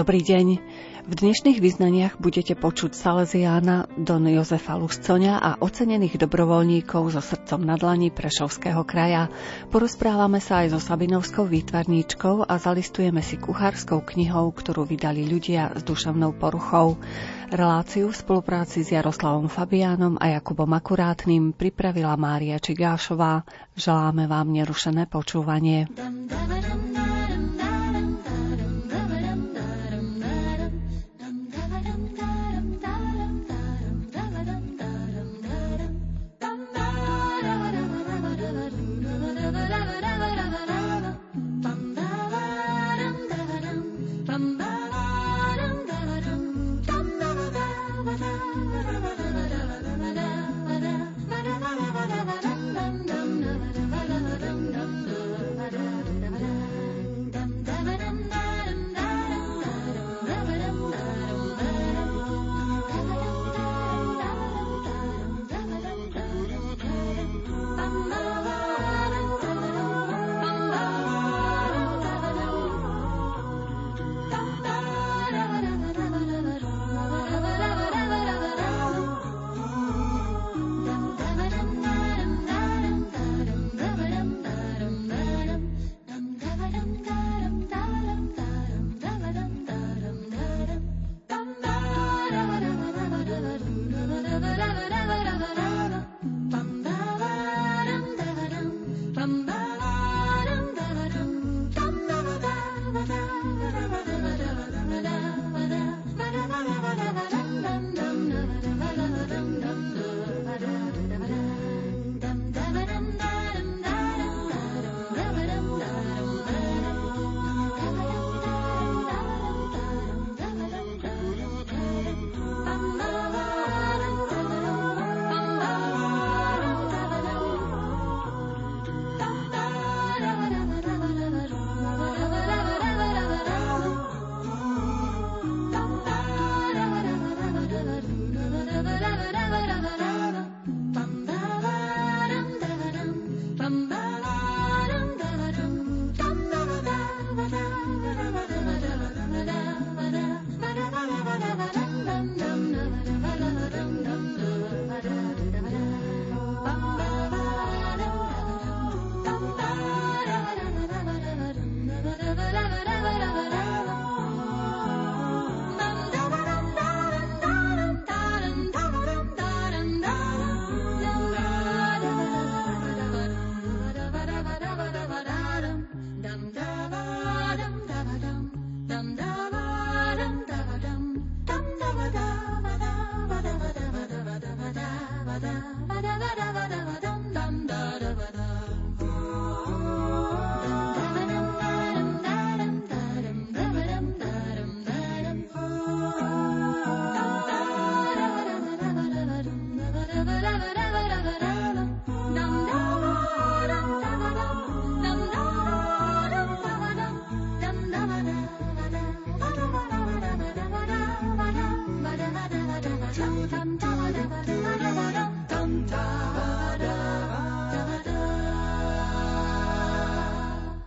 Dobrý deň. V dnešných vyznaniach budete počuť Salesiána Don Jozefa Luscoňa a ocenených dobrovoľníkov so srdcom na dlani Prešovského kraja. Porozprávame sa aj so Sabinovskou výtvarníčkou a zalistujeme si kuchárskou knihou, ktorú vydali ľudia s duševnou poruchou. Reláciu v spolupráci s Jaroslavom Fabiánom a Jakubom Akurátnym pripravila Mária Čigášová. Želáme vám nerušené počúvanie. Dum, dum, dum,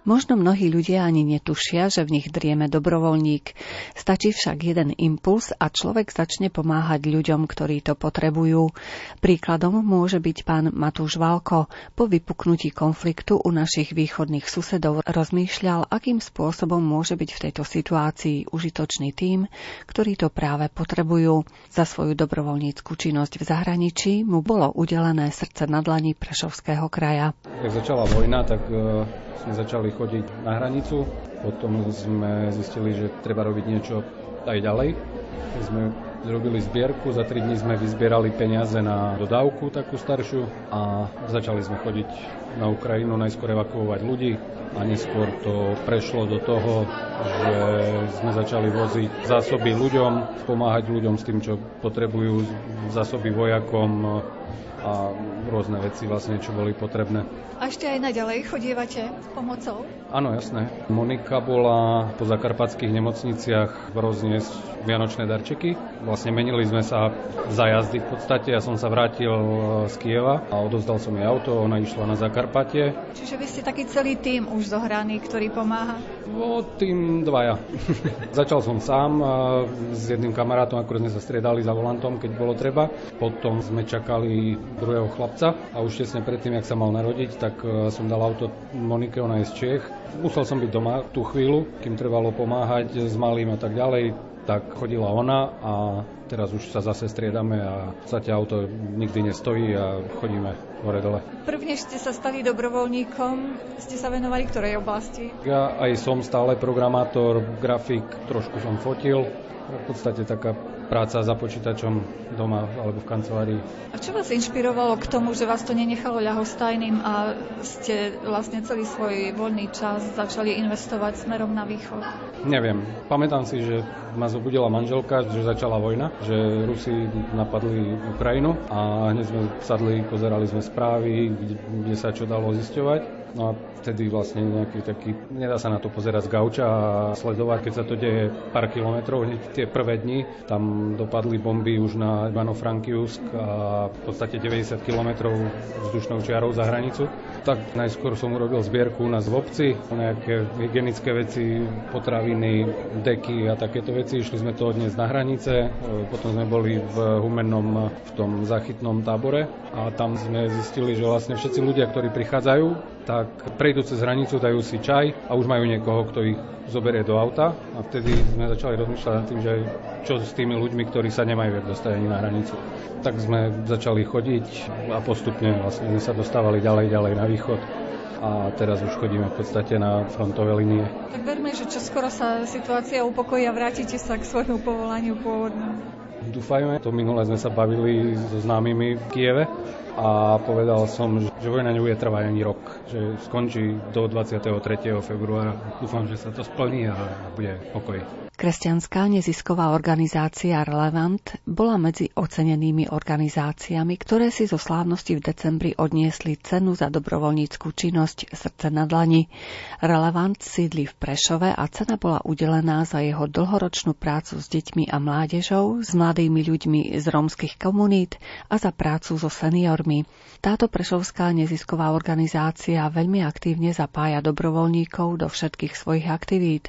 Možno mnohí ľudia ani netušia, že v nich drieme dobrovoľník. Stačí však jeden impuls a človek začne pomáhať ľuďom, ktorí to potrebujú. Príkladom môže byť pán Matúš Valko. Po vypuknutí konfliktu u našich východných susedov rozmýšľal, akým spôsobom môže byť v tejto situácii užitočný tým, ktorí to práve potrebujú. Za svoju dobrovoľníckú činnosť v zahraničí mu bolo udelené srdce na dlani Prešovského kraja. Keď začala vojna, tak e, sme začali chodiť na hranicu. Potom sme zistili, že treba robiť niečo aj ďalej. Sme zrobili zbierku, za 3 dní sme vyzbierali peniaze na dodávku takú staršiu a začali sme chodiť na Ukrajinu, najskôr evakuovať ľudí a neskôr to prešlo do toho, že sme začali voziť zásoby ľuďom, pomáhať ľuďom s tým, čo potrebujú, zásoby vojakom, a rôzne veci vlastne, čo boli potrebné. A ešte aj naďalej chodievate pomocou? Áno, jasné. Monika bola po zakarpatských nemocniciach rozniesť vianočné darčeky. Vlastne menili sme sa za jazdy v podstate. Ja som sa vrátil z Kieva a odozdal som jej auto, ona išla na Zakarpatie. Čiže vy ste taký celý tým už zohraný, ktorý pomáha? O tým dvaja. Začal som sám a s jedným kamarátom, ako sme sa striedali za volantom, keď bolo treba. Potom sme čakali druhého chlapca a už tesne predtým, jak sa mal narodiť, tak e, som dal auto Monike, ona je z Čech. Musel som byť doma tú chvíľu, kým trvalo pomáhať s malým a tak ďalej tak chodila ona a teraz už sa zase striedame a sa auto nikdy nestojí a chodíme hore dole. Prvne ste sa stali dobrovoľníkom, ste sa venovali ktorej oblasti? Ja aj som stále programátor, grafik, trošku som fotil. V podstate taká práca za počítačom doma alebo v kancelárii. A čo vás inšpirovalo k tomu, že vás to nenechalo ľahostajným a ste vlastne celý svoj voľný čas začali investovať smerom na východ? Neviem. Pamätám si, že ma zobudila manželka, že začala vojna, že Rusi napadli Ukrajinu a hneď sme sadli, pozerali sme správy, kde, kde sa čo dalo zisťovať No a vtedy vlastne nejaký taký, nedá sa na to pozerať z gauča a sledovať, keď sa to deje pár kilometrov, hneď tie prvé dni, tam dopadli bomby už na Ivano-Frankiusk a v podstate 90 kilometrov vzdušnou čiarou za hranicu. Tak najskôr som urobil zbierku u nás v obci, nejaké hygienické veci, potraviny, deky a takéto veci. Išli sme to dnes na hranice, potom sme boli v Humennom v tom zachytnom tábore a tam sme zistili, že vlastne všetci ľudia, ktorí prichádzajú, tak prejdú cez hranicu, dajú si čaj a už majú niekoho, kto ich zoberie do auta a vtedy sme začali rozmýšľať nad tým, že čo s tými ľuďmi, ktorí sa nemajú viac dostať ani na hranicu. Tak sme začali chodiť a postupne vlastne sme sa dostávali ďalej, ďalej na východ a teraz už chodíme v podstate na frontové linie. Tak verme, že čo skoro sa situácia upokojí a vrátite sa k svojmu povolaniu pôvodnému. Dúfajme, to minule sme sa bavili so známymi v Kieve a povedal som, že vojna nebude trvať ani rok, že skončí do 23. februára. Dúfam, že sa to splní a bude pokoj. Kresťanská nezisková organizácia Relevant bola medzi ocenenými organizáciami, ktoré si zo slávnosti v decembri odniesli cenu za dobrovoľníckú činnosť Srdce na dlani. Relevant sídli v Prešove a cena bola udelená za jeho dlhoročnú prácu s deťmi a mládežou, s mladými ľuďmi z rómskych komunít a za prácu so seniormi. Táto prešovská nezisková organizácia veľmi aktívne zapája dobrovoľníkov do všetkých svojich aktivít.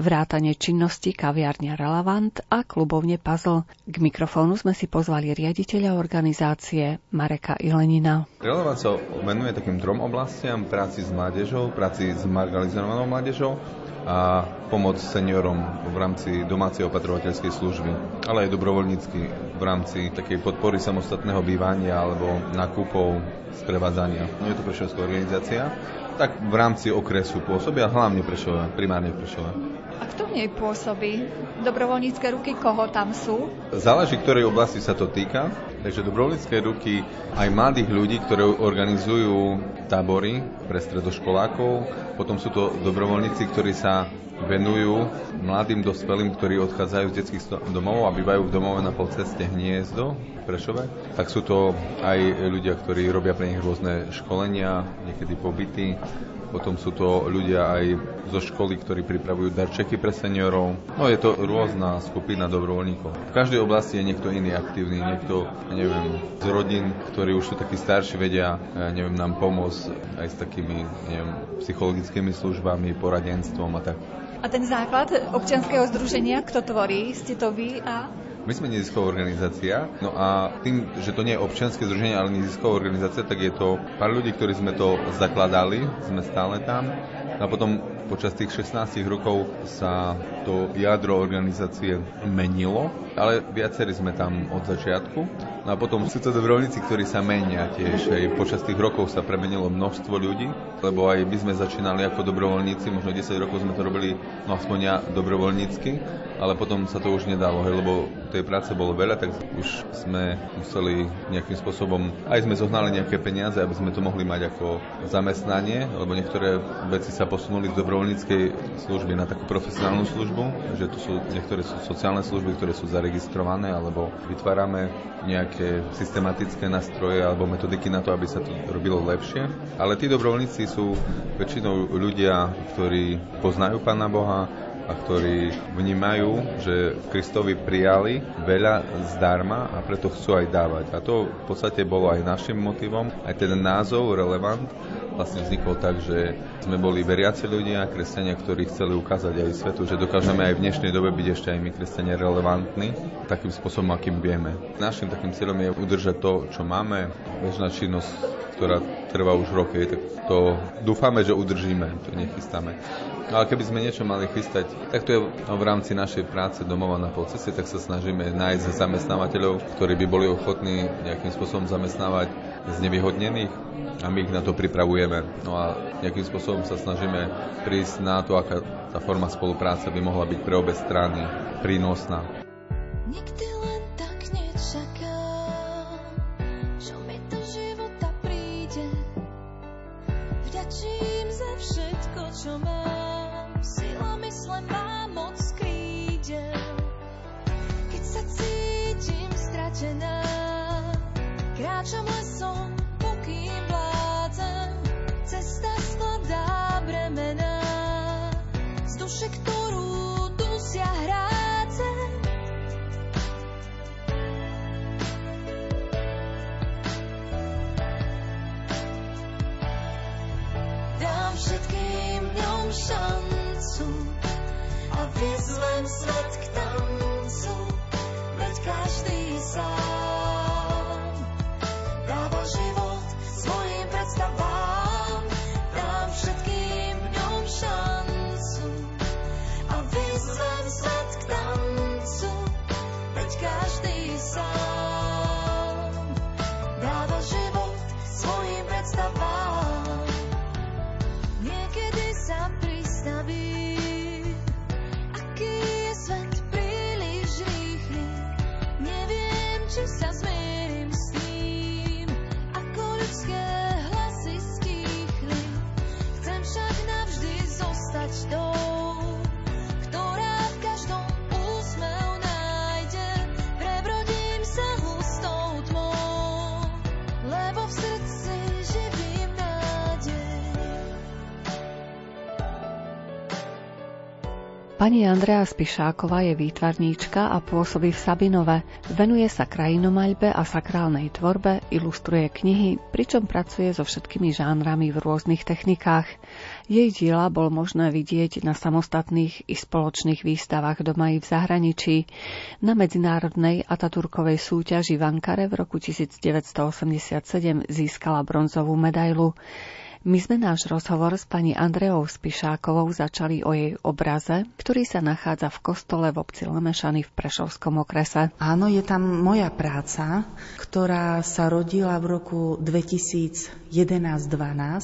Vrátane činnosti činnosti kaviarnia Relevant a klubovne Puzzle. K mikrofónu sme si pozvali riaditeľa organizácie Mareka Ilenina. Relevant sa venuje takým trom oblastiam, práci s mládežou, práci s marginalizovanou mládežou a pomoc seniorom v rámci domácej opatrovateľskej služby, ale aj dobrovoľnícky v rámci takej podpory samostatného bývania alebo nákupov, sprevádzania. Je to prešovská organizácia, tak v rámci okresu pôsobia hlavne Prešove, primárne Prešove. A kto v nej pôsobí? Dobrovoľnícke ruky koho tam sú? Záleží, ktorej oblasti sa to týka. Takže dobrovoľnícke ruky aj mladých ľudí, ktoré organizujú tábory pre stredoškolákov. Potom sú to dobrovoľníci, ktorí sa venujú mladým dospelým, ktorí odchádzajú z detských domov a bývajú v domove na polceste Hniezdo v Prešove. Tak sú to aj ľudia, ktorí robia pre nich rôzne školenia, niekedy pobyty, potom sú to ľudia aj zo školy, ktorí pripravujú darčeky pre seniorov. No je to rôzna skupina dobrovoľníkov. V každej oblasti je niekto iný aktívny, niekto, neviem, z rodín, ktorí už sú takí starší, vedia, neviem, nám pomôcť aj s takými, neviem, psychologickými službami, poradenstvom a tak. A ten základ občianského združenia, kto tvorí? Ste to vy a my sme nezisková organizácia, no a tým, že to nie je občianske združenie, ale nezisková organizácia, tak je to pár ľudí, ktorí sme to zakladali, sme stále tam. A potom počas tých 16 rokov sa to jadro organizácie menilo, ale viacerí sme tam od začiatku. No a potom sú to dobrovoľníci, ktorí sa menia tiež. Aj počas tých rokov sa premenilo množstvo ľudí, lebo aj my sme začínali ako dobrovoľníci, možno 10 rokov sme to robili, no aspoň ja dobrovoľnícky, ale potom sa to už nedalo, hej, lebo tej práce bolo veľa, tak už sme museli nejakým spôsobom, aj sme zohnali nejaké peniaze, aby sme to mohli mať ako zamestnanie, lebo niektoré veci sa posunuli z dobrovoľníckej služby na takú profesionálnu službu, že tu sú niektoré sú sociálne služby, ktoré sú zaregistrované, alebo vytvárame nejaké systematické nástroje alebo metodiky na to, aby sa to robilo lepšie. Ale tí dobrovoľníci sú väčšinou ľudia, ktorí poznajú Pána Boha, a ktorí vnímajú, že Kristovi prijali veľa zdarma a preto chcú aj dávať. A to v podstate bolo aj našim motivom, aj ten názov relevant, vlastne vznikol tak, že sme boli veriaci ľudia, kresťania, ktorí chceli ukázať aj svetu, že dokážeme aj v dnešnej dobe byť ešte aj my kresťania relevantní takým spôsobom, akým vieme. Našim takým cieľom je udržať to, čo máme, bežná činnosť, ktorá trvá už roky, tak to dúfame, že udržíme, to nechystáme. Ale keby sme niečo mali chystať, tak to je v rámci našej práce domova na polceste, tak sa snažíme nájsť zamestnávateľov, ktorí by boli ochotní nejakým spôsobom zamestnávať znevýhodnených a my ich na to pripravujeme. No a nejakým spôsobom sa snažíme prísť na to, aká tá forma spolupráce by mohla byť pre obe strany prínosná. Nikdy len šancu a vyzvem svet k tancu, veď každý sám. Pani Andrea Spišáková je výtvarníčka a pôsobí v Sabinove. Venuje sa krajinomaľbe a sakrálnej tvorbe, ilustruje knihy, pričom pracuje so všetkými žánrami v rôznych technikách. Jej diela bol možné vidieť na samostatných i spoločných výstavách doma i v zahraničí. Na medzinárodnej Ataturkovej súťaži v Ankare v roku 1987 získala bronzovú medailu. My sme náš rozhovor s pani Andreou Spišákovou začali o jej obraze, ktorý sa nachádza v kostole v obci Lemešany v Prešovskom okrese. Áno, je tam moja práca, ktorá sa rodila v roku 2011-12,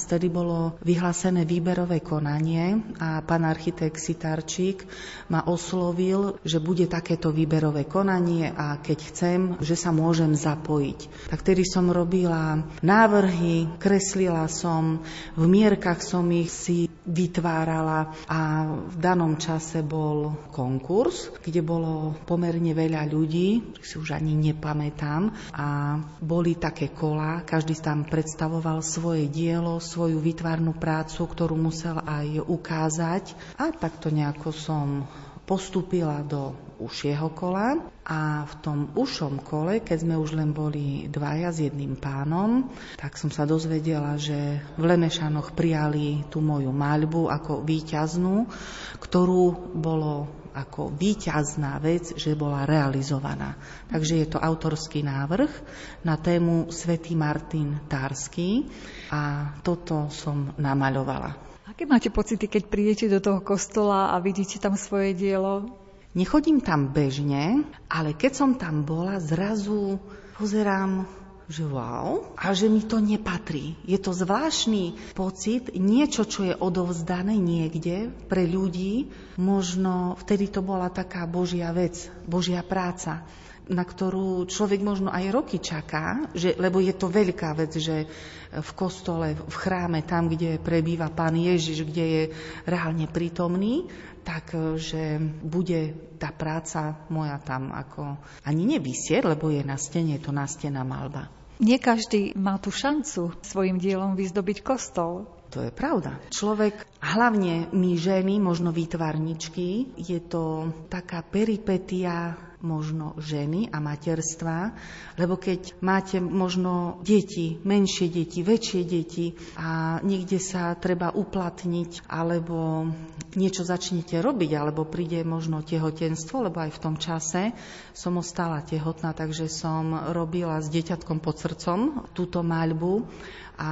tedy bolo vyhlásené výberové konanie a pán architekt Sitarčík ma oslovil, že bude takéto výberové konanie a keď chcem, že sa môžem zapojiť. Tak tedy som robila návrhy, kreslila som, v mierkach som ich si vytvárala a v danom čase bol konkurs, kde bolo pomerne veľa ľudí, si už ani nepamätám a boli také kola, každý tam predstavoval svoje dielo, svoju vytvárnu prácu, ktorú musel aj ukázať. A takto nejako som postúpila do užšieho kola a v tom ušom kole, keď sme už len boli dvaja s jedným pánom, tak som sa dozvedela, že v Lemešanoch prijali tú moju maľbu ako výťaznú, ktorú bolo ako výťazná vec, že bola realizovaná. Takže je to autorský návrh na tému Svetý Martin Társky a toto som namaľovala. Aké máte pocity, keď prídete do toho kostola a vidíte tam svoje dielo? Nechodím tam bežne, ale keď som tam bola, zrazu pozerám, že wow, a že mi to nepatrí. Je to zvláštny pocit, niečo, čo je odovzdané niekde pre ľudí, možno vtedy to bola taká Božia vec, Božia práca na ktorú človek možno aj roky čaká, že, lebo je to veľká vec, že v kostole, v chráme, tam, kde prebýva pán Ježiš, kde je reálne prítomný, tak že bude tá práca moja tam ako ani nevysieť, lebo je na stene, je to nastená malba. Nie každý má tú šancu svojim dielom vyzdobiť kostol. To je pravda. Človek, hlavne my ženy, možno výtvarničky, je to taká peripetia možno ženy a materstva, lebo keď máte možno deti, menšie deti, väčšie deti a niekde sa treba uplatniť alebo niečo začnete robiť, alebo príde možno tehotenstvo, lebo aj v tom čase som ostala tehotná, takže som robila s deťatkom pod srdcom túto maľbu a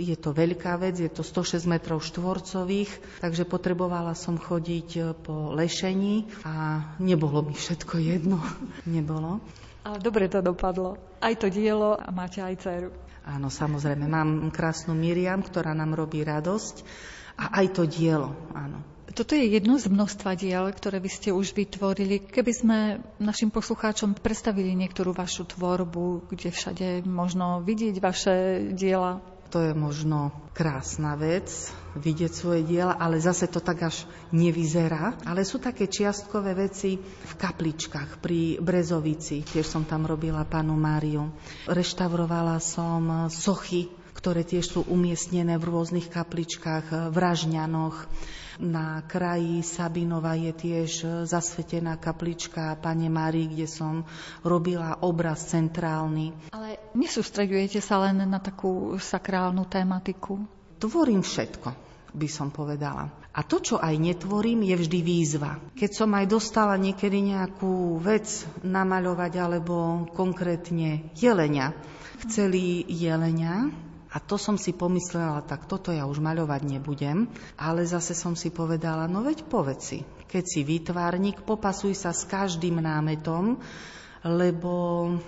je to veľká vec, je to 106 metrov štvorcových, takže potrebovala som chodiť po lešení a nebolo mi všetko jedno. Nebolo. Ale dobre to dopadlo. Aj to dielo a máte aj dceru. Áno, samozrejme. Mám krásnu Miriam, ktorá nám robí radosť a aj to dielo, áno. Toto je jedno z množstva diel, ktoré vy ste už vytvorili. Keby sme našim poslucháčom predstavili niektorú vašu tvorbu, kde všade možno vidieť vaše diela. To je možno krásna vec, vidieť svoje diela, ale zase to tak až nevyzerá. Ale sú také čiastkové veci v kapličkách pri Brezovici. Tiež som tam robila panu Máriu. Reštaurovala som sochy ktoré tiež sú umiestnené v rôznych kapličkách, v Ražňanoch. Na kraji Sabinova je tiež zasvetená kaplička Pane Márii, kde som robila obraz centrálny. Ale nesústredujete sa len na takú sakrálnu tematiku? Tvorím všetko, by som povedala. A to, čo aj netvorím, je vždy výzva. Keď som aj dostala niekedy nejakú vec namaľovať, alebo konkrétne jelenia, chceli jelenia, a to som si pomyslela, tak toto ja už maľovať nebudem, ale zase som si povedala, no veď povedz si, keď si výtvarník, popasuj sa s každým námetom, lebo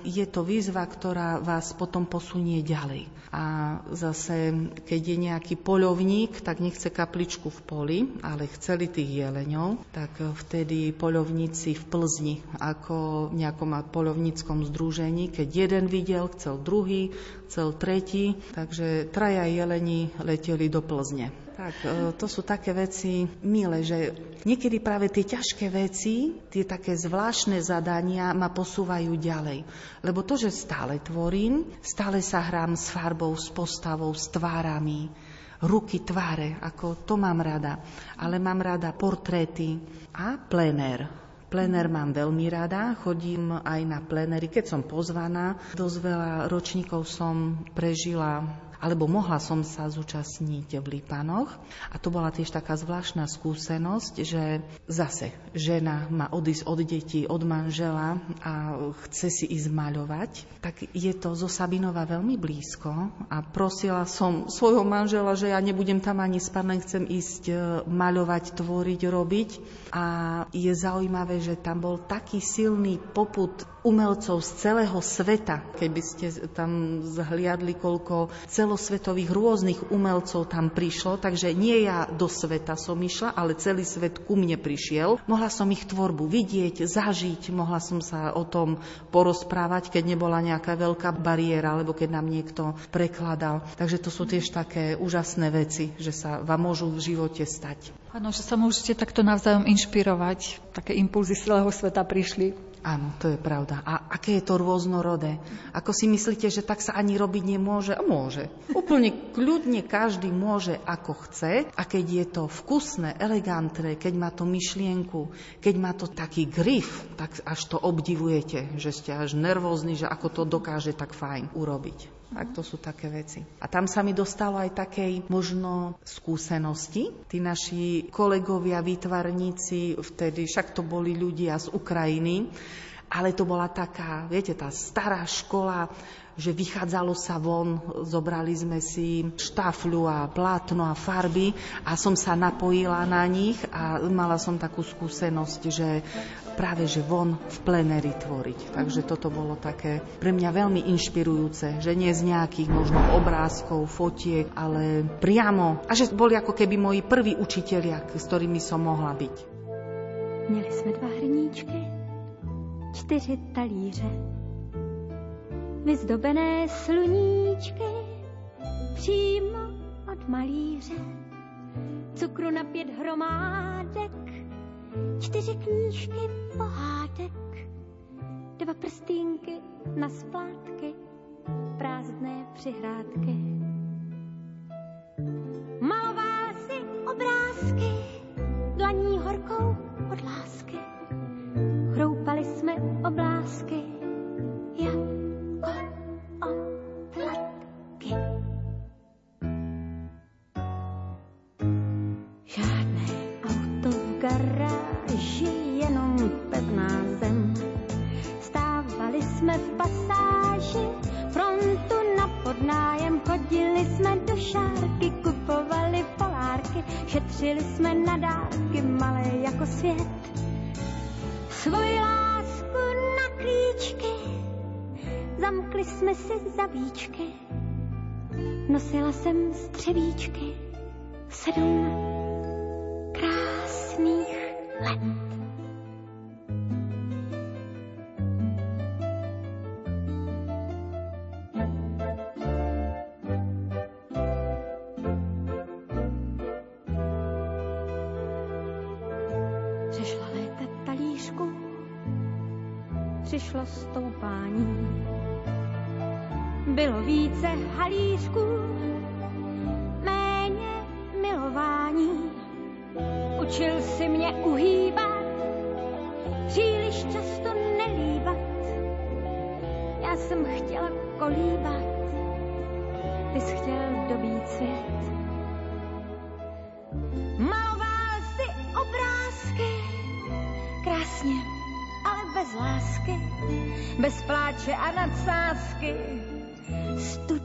je to výzva, ktorá vás potom posunie ďalej. A zase, keď je nejaký poľovník, tak nechce kapličku v poli, ale chceli tých jeleňov, tak vtedy poľovníci v Plzni, ako v nejakom poľovníckom združení, keď jeden videl, chcel druhý, chcel tretí, takže traja jelení leteli do Plzne. Tak, e, to sú také veci milé, že niekedy práve tie ťažké veci, tie také zvláštne zadania ma posúvajú ďalej. Lebo to, že stále tvorím, stále sa hrám s farbou, s postavou, s tvárami, ruky, tváre, ako to mám rada. Ale mám rada portréty a plenér. Plener mám veľmi rada, chodím aj na plenery, keď som pozvaná. Dosť veľa ročníkov som prežila alebo mohla som sa zúčastniť v Lipanoch. A to bola tiež taká zvláštna skúsenosť, že zase žena má odísť od detí, od manžela a chce si ísť maľovať, tak je to zo Sabinova veľmi blízko a prosila som svojho manžela, že ja nebudem tam ani spať, len chcem ísť e, maľovať, tvoriť, robiť. A je zaujímavé, že tam bol taký silný poput umelcov z celého sveta. Keby ste tam zhliadli, koľko celosvetových rôznych umelcov tam prišlo, takže nie ja do sveta som išla, ale celý svet ku mne prišiel. Mohla som ich tvorbu vidieť, zažiť, mohla som sa o tom porozprávať, keď nebola nejaká veľká bariéra, alebo keď nám niekto prekladal. Takže to sú tiež také úžasné veci, že sa vám môžu v živote stať. Áno, že sa môžete takto navzájom inšpirovať. Také impulzy celého sveta prišli. Áno, to je pravda. A aké je to rôznorodé? Ako si myslíte, že tak sa ani robiť nemôže? Môže. Úplne kľudne každý môže, ako chce. A keď je to vkusné, elegantné, keď má to myšlienku, keď má to taký grif, tak až to obdivujete, že ste až nervózni, že ako to dokáže tak fajn urobiť. Tak to sú také veci. A tam sa mi dostalo aj takej možno skúsenosti. Tí naši kolegovia, výtvarníci, vtedy však to boli ľudia z Ukrajiny, ale to bola taká, viete, tá stará škola, že vychádzalo sa von, zobrali sme si štafľu a plátno a farby a som sa napojila na nich a mala som takú skúsenosť, že práve že von v plenery tvoriť. Takže toto bolo také pre mňa veľmi inšpirujúce, že nie z nejakých možno obrázkov, fotiek, ale priamo. A že boli ako keby moji prví učitelia, s ktorými som mohla byť. Měli jsme dva hrníčky, čtyři talíře, vyzdobené sluníčky, přímo od malíře, cukru na pět hromádek, čtyři knížky pohádek, dva prstínky na splátky, prázdné přihrádky. Maloval si obrázky, dlaní horkou od lásky. Chroupali jsme oblásky, ja. garáži jenom pevná zem. Stávali jsme v pasáži, frontu na podnájem, chodili jsme do šárky, kupovali polárky, šetřili jsme na dárky, malé jako svět. Svoji lásku na klíčky, zamkli jsme si zabíčky, nosila jsem střevíčky, sedm krásných let. přišlo stoupání. Bylo více halířků, jsem chtěla kolíbat, ty jsi chtěl dobít svět. Maloval si obrázky, krásně bez lásky, bez pláče a nadsázky, studili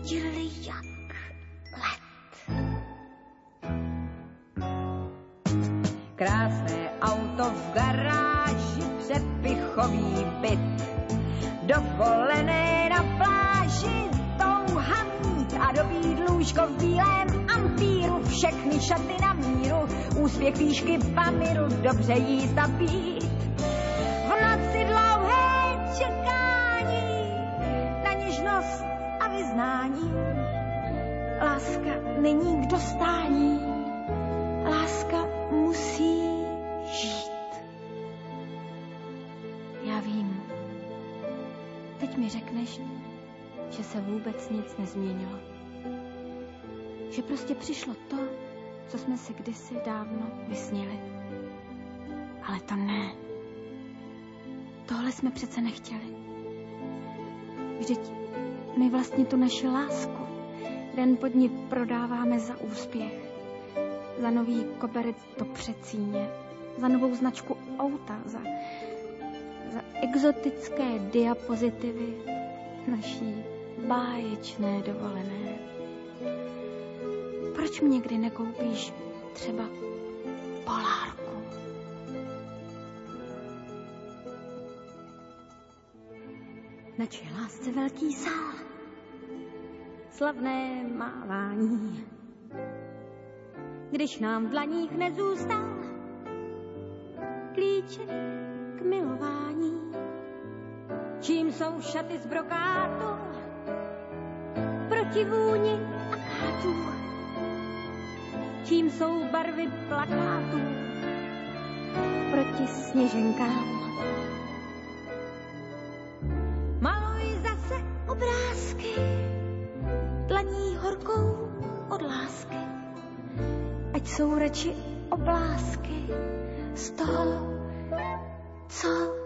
výšky Pamiru, dobře jíst a pít noci dlouhé čekání na něžnost a vyznání. Láska není k dostání, láska musí žít. Já vím, teď mi řekneš, že se vůbec nic nezměnilo. Že prostě přišlo to, co jsme si kdysi dávno vysnili. Ale to ne. Tohle jsme přece nechtěli. Vždyť my vlastně tu naši lásku den pod ní prodáváme za úspěch. Za nový koberec do přecíně, za novou značku auta, za, za exotické diapozitivy naší báječné dovolené. Proč mi někdy nekoupíš třeba polárku? naší lásce velký sál, slavné mávání. Když nám v dlaních nezůstal klíček k milování, čím jsou šaty z brokátu proti vůni akátů, čím jsou barvy plakátů proti sněženkám obrázky, dlaní horkou od lásky. Ať jsou reči oblásky z toho, co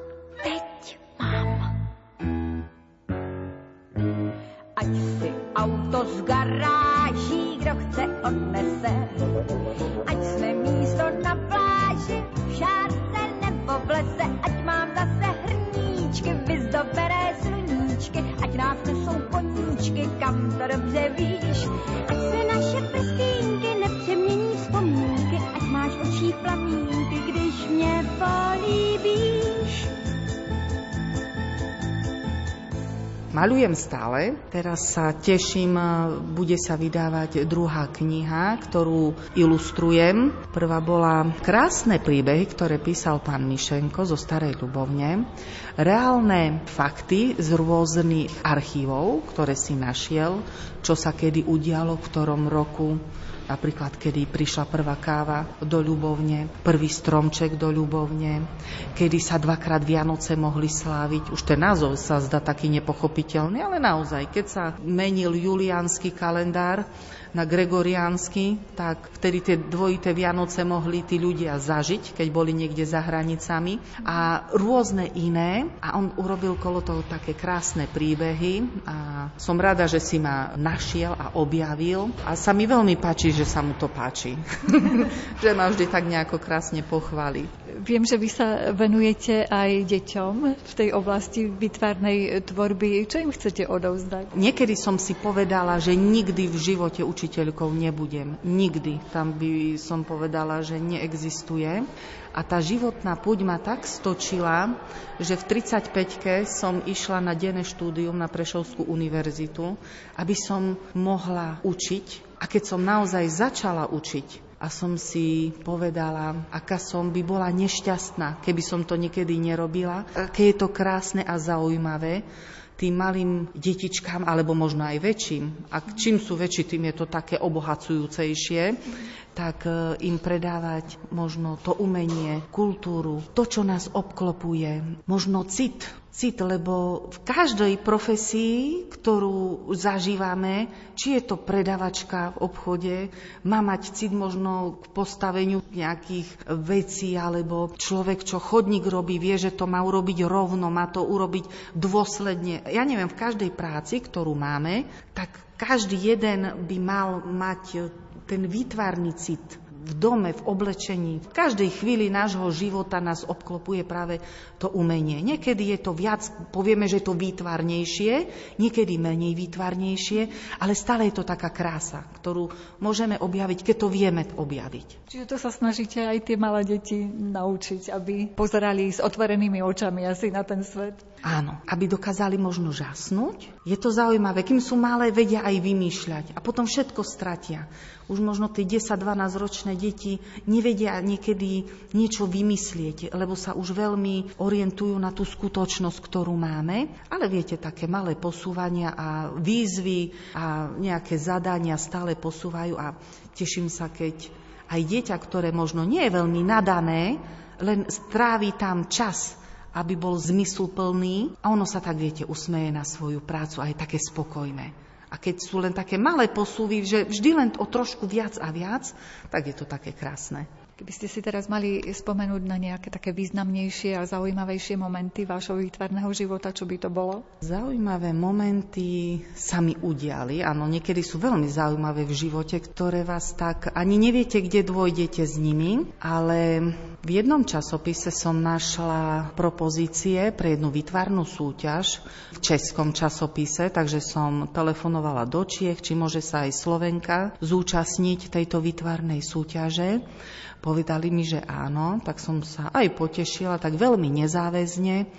Malujem stále. Teraz sa teším, bude sa vydávať druhá kniha, ktorú ilustrujem. Prvá bola krásne príbehy, ktoré písal pán Mišenko zo Starej Ľubovne. Reálne fakty z rôznych archívov, ktoré si našiel, čo sa kedy udialo, v ktorom roku, Napríklad, kedy prišla prvá káva do Ľubovne, prvý stromček do Ľubovne, kedy sa dvakrát Vianoce mohli sláviť. Už ten názov sa zdá taký nepochopiteľný, ale naozaj, keď sa menil juliánsky kalendár, na gregoriánsky, tak vtedy tie dvojité Vianoce mohli tí ľudia zažiť, keď boli niekde za hranicami a rôzne iné. A on urobil kolo toho také krásne príbehy a som rada, že si ma našiel a objavil. A sa mi veľmi páči, že sa mu to páči. že ma vždy tak nejako krásne pochváli. Viem, že vy sa venujete aj deťom v tej oblasti vytvárnej tvorby. Čo im chcete odovzdať? Niekedy som si povedala, že nikdy v živote učiteľkou nebudem. Nikdy. Tam by som povedala, že neexistuje. A tá životná púť ma tak stočila, že v 35-ke som išla na denné štúdium na Prešovskú univerzitu, aby som mohla učiť. A keď som naozaj začala učiť, a som si povedala, aká som by bola nešťastná, keby som to niekedy nerobila, aké je to krásne a zaujímavé, tým malým detičkám, alebo možno aj väčším, a čím sú väčší, tým je to také obohacujúcejšie, tak e, im predávať možno to umenie, kultúru, to, čo nás obklopuje, možno cit, cit, lebo v každej profesii, ktorú zažívame, či je to predavačka v obchode, má mať cit možno k postaveniu nejakých vecí, alebo človek, čo chodník robí, vie, že to má urobiť rovno, má to urobiť dôsledne. Ja neviem, v každej práci, ktorú máme, tak každý jeden by mal mať ten výtvarný cit v dome, v oblečení. V každej chvíli nášho života nás obklopuje práve to umenie. Niekedy je to viac, povieme, že je to výtvarnejšie, niekedy menej výtvarnejšie, ale stále je to taká krása, ktorú môžeme objaviť, keď to vieme objaviť. Čiže to sa snažíte aj tie malé deti naučiť, aby pozerali s otvorenými očami asi na ten svet? Áno, aby dokázali možno žasnúť. Je to zaujímavé, kým sú malé, vedia aj vymýšľať a potom všetko stratia už možno tie 10-12 ročné deti nevedia niekedy niečo vymyslieť, lebo sa už veľmi orientujú na tú skutočnosť, ktorú máme. Ale viete, také malé posúvania a výzvy a nejaké zadania stále posúvajú a teším sa, keď aj dieťa, ktoré možno nie je veľmi nadané, len strávi tam čas, aby bol zmysluplný a ono sa tak, viete, usmeje na svoju prácu a je také spokojné. A keď sú len také malé posúvy, že vždy len o trošku viac a viac, tak je to také krásne. Keby ste si teraz mali spomenúť na nejaké také významnejšie a zaujímavejšie momenty vášho výtvarného života, čo by to bolo? Zaujímavé momenty sa mi udiali. Áno, niekedy sú veľmi zaujímavé v živote, ktoré vás tak ani neviete, kde dôjdete s nimi, ale v jednom časopise som našla propozície pre jednu výtvarnú súťaž v českom časopise, takže som telefonovala do Čiech, či môže sa aj Slovenka zúčastniť tejto výtvarnej súťaže. Povedali mi, že áno, tak som sa aj potešila, tak veľmi nezáväzne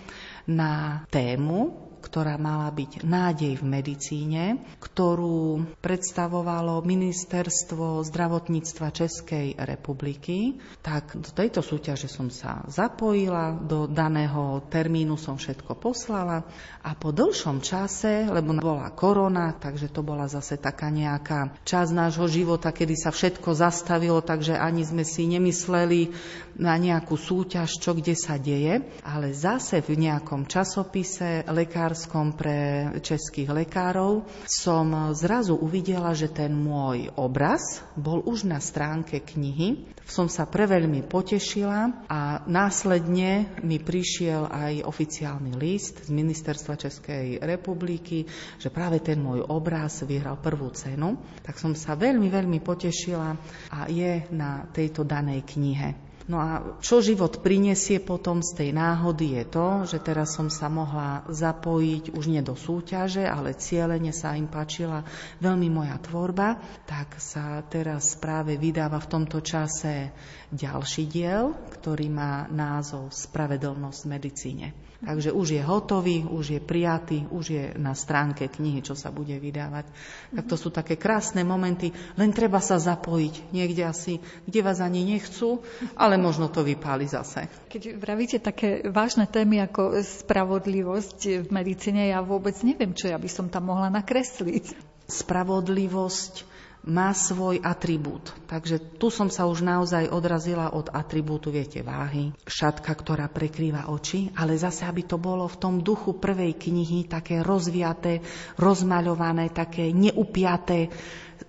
na tému, ktorá mala byť nádej v medicíne, ktorú predstavovalo Ministerstvo zdravotníctva Českej republiky. Tak do tejto súťaže som sa zapojila, do daného termínu som všetko poslala a po dlhšom čase, lebo bola korona, takže to bola zase taká nejaká časť nášho života, kedy sa všetko zastavilo, takže ani sme si nemysleli na nejakú súťaž, čo kde sa deje, ale zase v nejakom časopise lekárskom pre českých lekárov som zrazu uvidela, že ten môj obraz bol už na stránke knihy. Som sa preveľmi potešila a následne mi prišiel aj oficiálny list z Ministerstva Českej republiky, že práve ten môj obraz vyhral prvú cenu. Tak som sa veľmi, veľmi potešila a je na tejto danej knihe. No a čo život prinesie potom z tej náhody je to, že teraz som sa mohla zapojiť už nie do súťaže, ale cieľene sa im páčila veľmi moja tvorba, tak sa teraz práve vydáva v tomto čase ďalší diel, ktorý má názov Spravedlnosť v medicíne. Takže už je hotový, už je prijatý, už je na stránke knihy, čo sa bude vydávať. Tak to sú také krásne momenty, len treba sa zapojiť niekde asi, kde vás ani nechcú, ale možno to vypáli zase. Keď vravíte také vážne témy ako spravodlivosť v medicíne, ja vôbec neviem, čo ja by som tam mohla nakresliť. Spravodlivosť má svoj atribút. Takže tu som sa už naozaj odrazila od atribútu, viete, váhy, šatka, ktorá prekrýva oči, ale zase, aby to bolo v tom duchu prvej knihy, také rozviaté, rozmaľované, také neupiaté,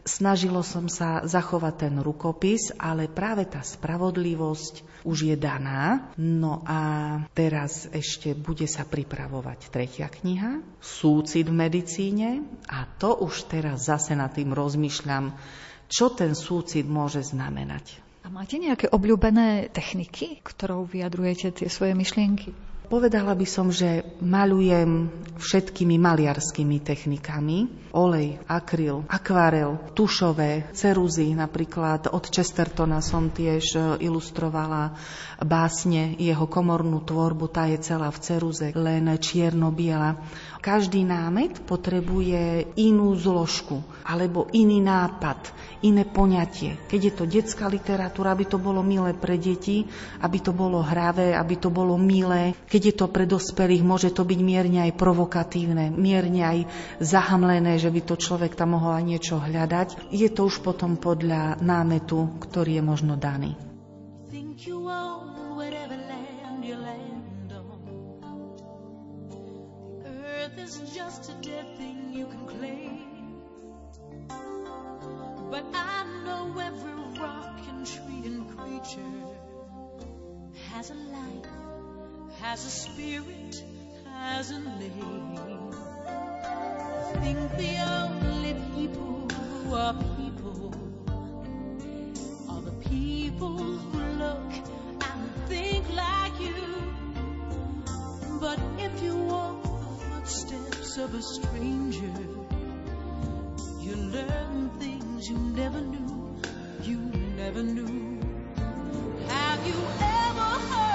Snažilo som sa zachovať ten rukopis, ale práve tá spravodlivosť už je daná. No a teraz ešte bude sa pripravovať tretia kniha, Súcit v medicíne a to už teraz zase nad tým rozmýšľam, čo ten súcit môže znamenať. A máte nejaké obľúbené techniky, ktorou vyjadrujete tie svoje myšlienky? Povedala by som, že malujem všetkými maliarskými technikami. Olej, akryl, akvarel, tušové, ceruzy. Napríklad od Chestertona som tiež e, ilustrovala básne, jeho komornú tvorbu, tá je celá v ceruze, len čierno-biela. Každý námet potrebuje inú zložku alebo iný nápad, iné poňatie. Keď je to detská literatúra, aby to bolo milé pre deti, aby to bolo hravé, aby to bolo milé. Keď je to pre dospelých, môže to byť mierne aj provokatívne, mierne aj zahamlené, že by to človek tam mohol aj niečo hľadať. Je to už potom podľa námetu, ktorý je možno daný. But I know every rock and tree and creature has a life, has a spirit, has a name. Think the only people who are people are the people who look and think like you. But if you walk the footsteps of a stranger. You learn things you never knew, you never knew. Have you ever heard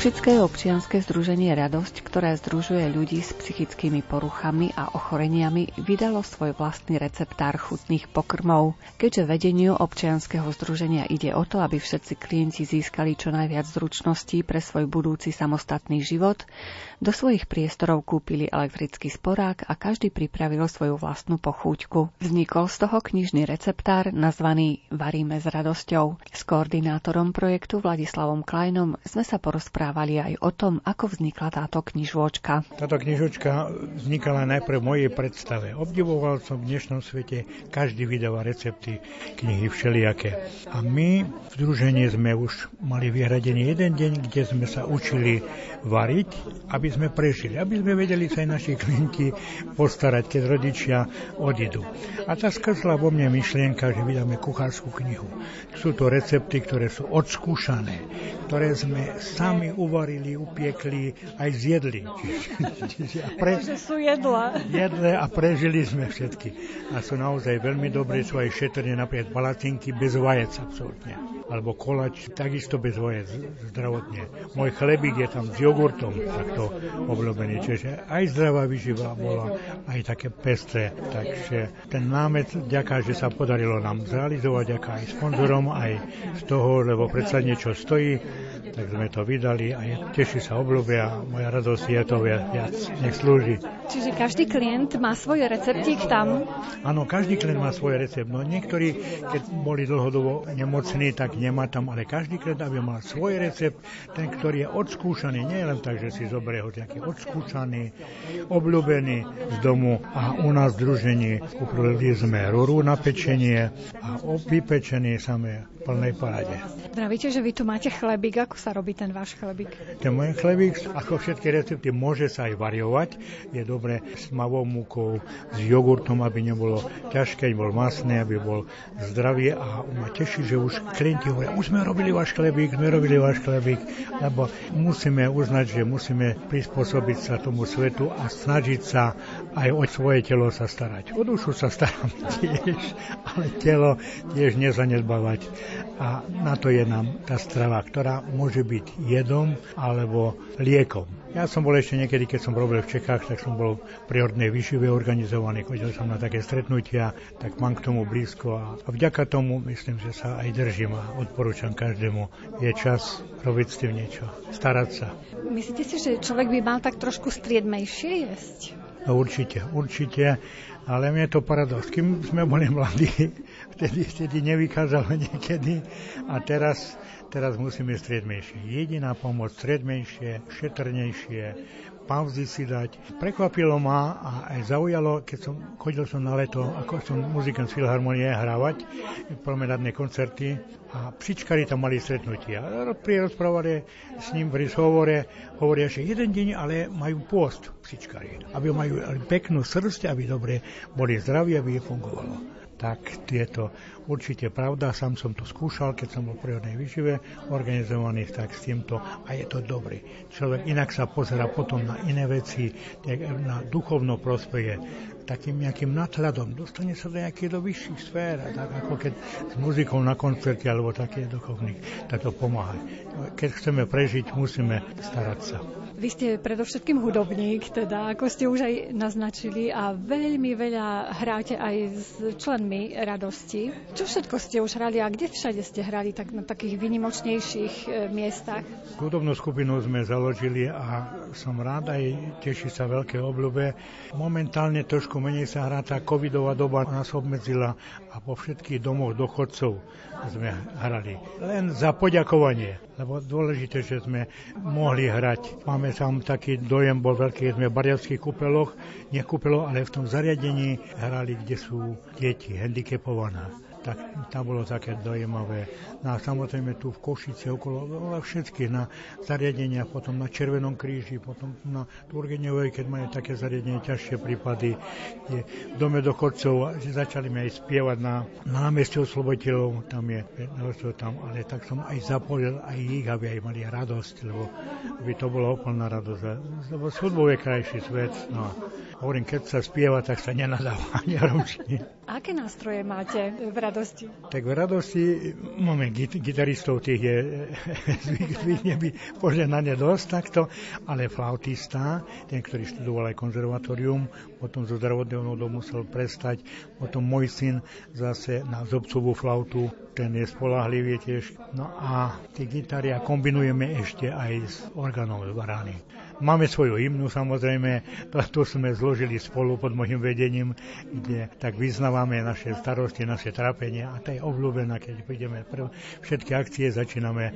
Košické občianske združenie Radosť, ktoré združuje ľudí s psychickými poruchami a ochoreniami, vydalo svoj vlastný receptár chutných pokrmov. Keďže vedeniu občianskeho združenia ide o to, aby všetci klienti získali čo najviac zručností pre svoj budúci samostatný život, do svojich priestorov kúpili elektrický sporák a každý pripravil svoju vlastnú pochúťku. Vznikol z toho knižný receptár nazvaný Varíme s radosťou. S koordinátorom projektu Vladislavom Kleinom sme sa porozprávali rozprávali aj o tom, ako vznikla táto knižočka. Táto knižočka vznikala najprv mojej predstave. Obdivoval som v dnešnom svete, každý vydáva recepty, knihy všelijaké. A my v združení sme už mali vyhradený jeden deň, kde sme sa učili variť, aby sme prežili, aby sme vedeli sa aj naši klienti postarať, keď rodičia odídu. A tá skrzla vo mne myšlienka, že vydáme kuchárskú knihu. Sú to recepty, ktoré sú odskúšané, ktoré sme sami uvarili, upiekli, aj zjedli. Čiže, pre... Takže sú jedla. Jedle a prežili sme všetky. A sú naozaj veľmi dobré, sú aj šetrne, napríklad palacinky bez vajec, absolútne. Alebo kolač, takisto bez vajec, zdravotne. Môj chlebík je tam s jogurtom, takto obľúbený. Čiže aj zdravá vyživa bola, aj také pestré. Takže ten námet, ďaká, že sa podarilo nám zrealizovať, ďaká aj sponzorom, aj z toho, lebo predsa niečo stojí tak sme to vydali a je, teší sa obľúbia. Moja radosť je to viac. Nech slúži. Čiže každý klient má svoj receptík tam? Áno, každý klient má svoj recept. No niektorí, keď boli dlhodobo nemocní, tak nemá tam, ale každý klient, aby mal svoj recept, ten, ktorý je odskúšaný, nie len tak, že si zoberie ho nejaký odskúšaný, obľúbený z domu a u nás v združení upravili sme rúru na pečenie a vypečenie samé plnej parade. Pravíte, že vy tu máte chlebík. Ako sa robí ten váš chlebík? Ten môj chlebík, ako všetky recepty, môže sa aj variovať. Je dobre s mavou múkou, s jogurtom, aby nebolo ťažké, aby bol masný, aby bol zdravý a ma teší, že už klienti hovoria, už sme robili váš chlebík, sme robili váš chlebík, lebo musíme uznať, že musíme prispôsobiť sa tomu svetu a snažiť sa aj o svoje telo sa starať. O dušu sa starám tiež, ale telo tiež nezanedbávať. A na to je nám tá strava, ktorá môže byť jedom alebo liekom. Ja som bol ešte niekedy, keď som robil v Čechách, tak som bol pri ordnej výšive organizovaný, chodil som na také stretnutia, tak mám k tomu blízko a, a vďaka tomu myslím, že sa aj držím a odporúčam každému. Je čas robiť s tým niečo, starať sa. Myslíte si, že človek by mal tak trošku striedmejšie jesť? No určite, určite, ale mne to paradox. Kým sme boli mladí, vtedy, vtedy nevykázalo niekedy a teraz Teraz musíme striedmejšie. Jediná pomoc striedmejšie, šetrnejšie, pauzy si dať. Prekvapilo ma a aj zaujalo, keď som chodil som na leto, ako som muzikant z Filharmonie hrávať, promenadné koncerty a psičkari tam mali stretnutia. Pri rozprávali s ním pri hovore, hovoria, že jeden deň ale majú pôst psičkari, aby majú peknú srdce, aby dobre boli zdraví, aby je fungovalo tak je to určite pravda. Sám som to skúšal, keď som bol v prírodnej výžive organizovaný, tak s týmto a je to dobrý. Človek inak sa pozera potom na iné veci, na duchovno prospeje takým nejakým nadhľadom, dostane sa do nejakých do vyšších sfér, tak ako keď s muzikou na koncerte alebo také duchovných, tak to pomáha. Keď chceme prežiť, musíme starať sa. Vy ste predovšetkým hudobník, teda ako ste už aj naznačili a veľmi veľa hráte aj s členmi radosti. Čo všetko ste už hrali a kde všade ste hrali tak na takých vynimočnejších e, miestach? Hudobnú skupinu sme založili a som rád aj teší sa veľké obľúbe. Momentálne trošku menej sa hrá tá covidová doba nás obmedzila a po všetkých domoch dochodcov sme hrali. Len za poďakovanie, lebo dôležité, že sme mohli hrať. Máme tam taký dojem, bol veľký, sme v bariavských kúpeloch, nie kúpeloch, ale v tom zariadení hrali, kde sú deti handicapované tak tam bolo také dojímavé. No a samozrejme tu v Košici okolo všetky na zariadenia, potom na Červenom kríži, potom na Turgenevej, keď majú také zariadenie, ťažšie prípady, je v dome dochodcov, začali mi aj spievať na, na námestí osloboditeľov, tam je, tam, ale tak som aj zapojil aj ich, aby aj mali radosť, lebo aby to bola úplná radosť. Lebo s je krajší svet. No. Hovorím, keď sa spieva, tak sa nenadáva ani. Aké nástroje máte v radosti? Tak v radosti máme git- gitaristov, tých je zvykne by požehnanie dosť takto, ale flautista, ten, ktorý študoval aj konzervatórium, potom zo zdravotného domu musel prestať, potom môj syn zase na zobcovú flautu, ten je spolahlivý tiež. No a tie gitary a kombinujeme ešte aj s orgánom z barány. Máme svoju hymnu samozrejme, to, sme zložili spolu pod môjim vedením, kde tak vyznávame naše starosti, naše trápenia a to je obľúbená, keď prídeme prv, všetky akcie, začíname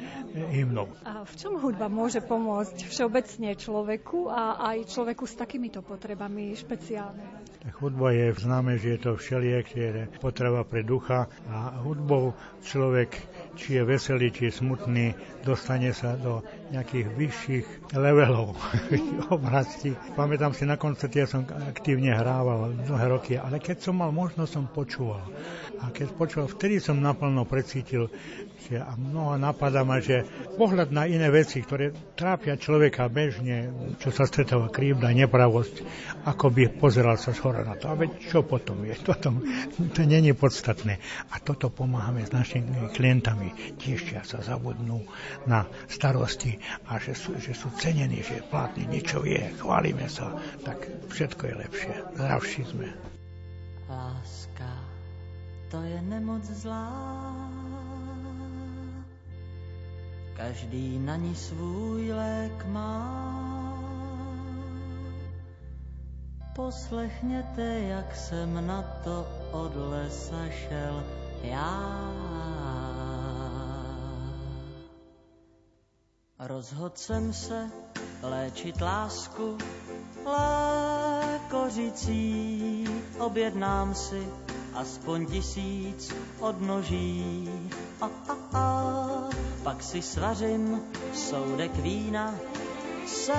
hymnou. A v čom hudba môže pomôcť všeobecne človeku a aj človeku s takýmito potrebami špeciálne? Tak hudba je známe, že je to všeliek, je potreba pre ducha a hudbou človek, či je veselý, či je smutný, dostane sa do nejakých vyšších levelov oblasti. Pamätám si na koncerte, ja som aktívne hrával dlhé roky, ale keď som mal možnosť, som počúval. A keď počúval, vtedy som naplno precítil, že a mnoho napadá ma, že pohľad na iné veci, ktoré trápia človeka bežne, čo sa stretáva krívda, nepravosť, ako by pozeral sa zhora na to. A veď čo potom je? To nie je podstatné. A toto pomáhame s našimi klientami. Tiež sa zabudnú na starosti a že sú, že sú cenení, že platný niečo je, chválime sa, tak všetko je lepšie. Zdravší sme. Láska, to je nemoc zlá. Každý na ní svůj lék má. Poslechněte, jak jsem na to od lesa šel já. Rozhodl jsem se léčit lásku lékořicí. Objednám si aspoň tisíc odnoží. A, a, a, pak si svařím soudek vína se